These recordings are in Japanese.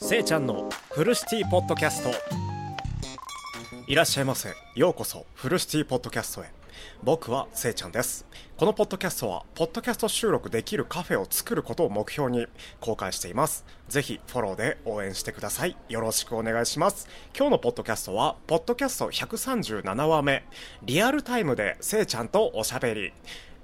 せいちゃんのフルシティポッドキャスト。いらっしゃいませ。ようこそフルシティポッドキャストへ。僕はせいちゃんです。このポッドキャストはポッドキャスト収録できるカフェを作ることを目標に公開しています。ぜひフォローで応援してください。よろしくお願いします。今日のポッドキャストはポッドキャスト137話目。リアルタイムでせいちゃんとおしゃべり。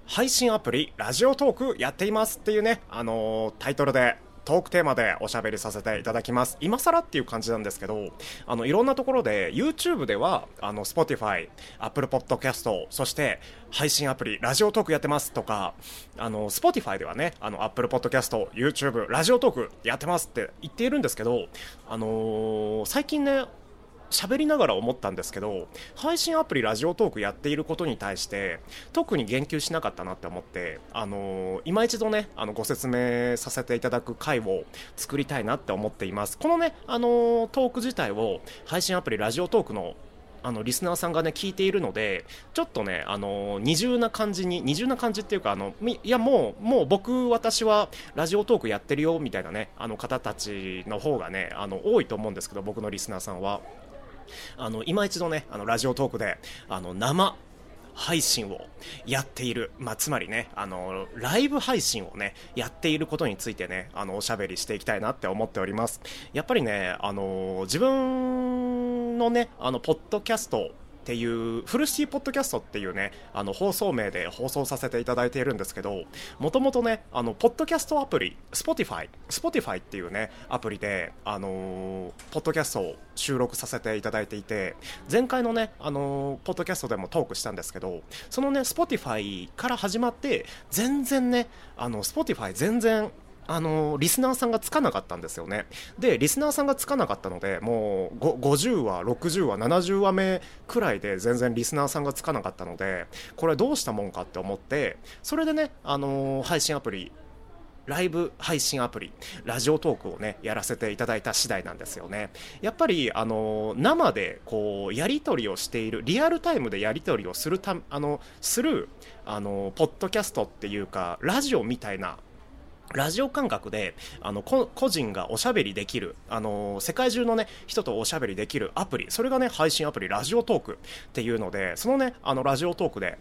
配信アプリラジオトークやっていますっていうねあのータイトルでトークテーマでおしゃべりさせていただきます。今更っていう感じなんですけど、あの、いろんなところで、YouTube では、あの、Spotify、Apple Podcast、そして、配信アプリ、ラジオトークやってますとか、あの、Spotify ではね、あの、Apple Podcast、YouTube、ラジオトークやってますって言っているんですけど、あのー最近ね、喋りながら思ったんですけど配信アプリラジオトークやっていることに対して特に言及しなかったなって思ってあのー今一度ねあのご説明させていただく回を作りたいなって思っています。このねあのートーク自体を配信アプリラジオトークのあのリスナーさんがね聞いているのでちょっとねあの二重な感じに二重な感じっていうかあのいやもうもう僕私はラジオトークやってるよみたいなねあの方たちの方がねあの多いと思うんですけど僕のリスナーさんは。あの今一度ねあのラジオトークであの生配信をやっている、まあ、つまりねあのライブ配信をねやっていることについてねあのおしゃべりしていきたいなって思っております。やっぱりねあの自分のねあのポッドキャストっていうフルシティポッドキャストっていうねあの放送名で放送させていただいているんですけどもともとねあのポッドキャストアプリ Spotify Spotify っていうねアプリであのーポッドキャストを収録させていただいていて前回のねあのーポッドキャストでもトークしたんですけどそのね Spotify から始まって全然ねあの Spotify 全然あのリスナーさんがつかなかったんですよね。で、リスナーさんがつかなかったので、もう50話、60話、70話目くらいで全然リスナーさんがつかなかったので、これどうしたもんかって思って、それでね、あの配信アプリ、ライブ配信アプリ、ラジオトークをね、やらせていただいた次第なんですよね。やっぱり、あの生で、こう、やり取りをしている、リアルタイムでやり取りをするた、あの、する、あのポッドキャストっていうか、ラジオみたいな、ラジオ感覚であの個人がおしゃべりできるあの世界中の、ね、人とおしゃべりできるアプリそれが、ね、配信アプリラジオトークっていうのでその,、ね、あのラジオトークで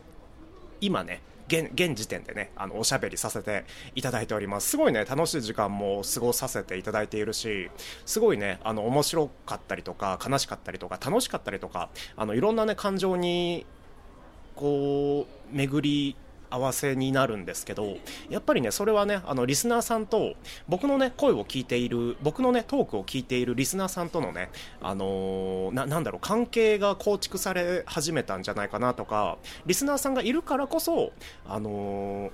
今ね現現時点でねあのおしゃべりさせていただいております。すごいね楽しい時間も過ごさせていただいているしすごいねあの面白かったりとか悲しかったりとか楽しかったりとかあのいろんなね感情にこう巡り合わせになるんですけどやっぱりねそれはねあのリスナーさんと僕のね声を聞いている僕のねトークを聞いているリスナーさんとのねあのーなんだろう関係が構築され始めたんじゃないかなとかリスナーさんがいるからこそあのー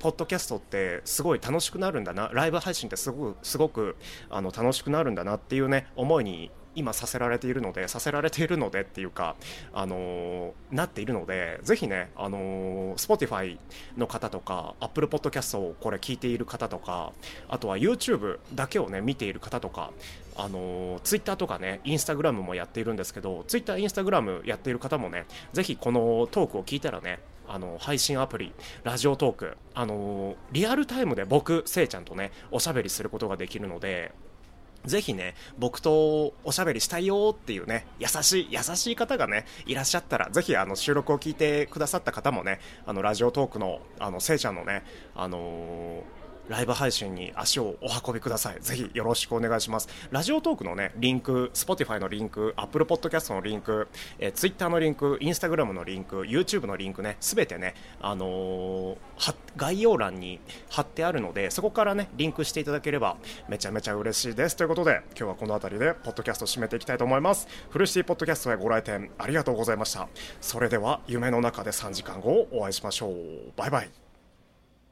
ポッドキャストってすごい楽しくなるんだなライブ配信ってすごくすごくあの楽しくなるんだなっていうね思いに今させられているのでさせられているのでっていうか、あのなっているのでぜひね、あのー Spotify の方とか Apple Podcast をこれ聞いている方とかあとは YouTube だけをね見ている方とかあのー、Twitter とかね Instagram もやっているんですけど Twitter、Instagram やっている方もねぜひこのトークを聞いたらねあの配信アプリ、ラジオトーク、あのリアルタイムで僕、せいちゃんとね、おしゃべりすることができるので、ぜひね、僕とおしゃべりしたいよっていうね、優しい、優しい方がね、いらっしゃったら、ぜひあの収録を聞いてくださった方もね、あのラジオトークの、あの、せいちゃんのね、あのーライブ配信に足をお運びください。ぜひよろしくお願いします。ラジオトークのね、リンク、Spotify のリンク、Apple Podcast のリンク、えー、Twitter のリンク、Instagram のリンク、YouTube のリンクね、すべてね、あのー概要欄に貼ってあるので、そこからね、リンクしていただければめちゃめちゃ嬉しいです。ということで、今日はこの辺りで、ポッドキャストを締めていきたいと思います。フルシティポッドキャストへご来店ありがとうございました。それでは、夢の中で3時間後お会いしましょう。バイバイ。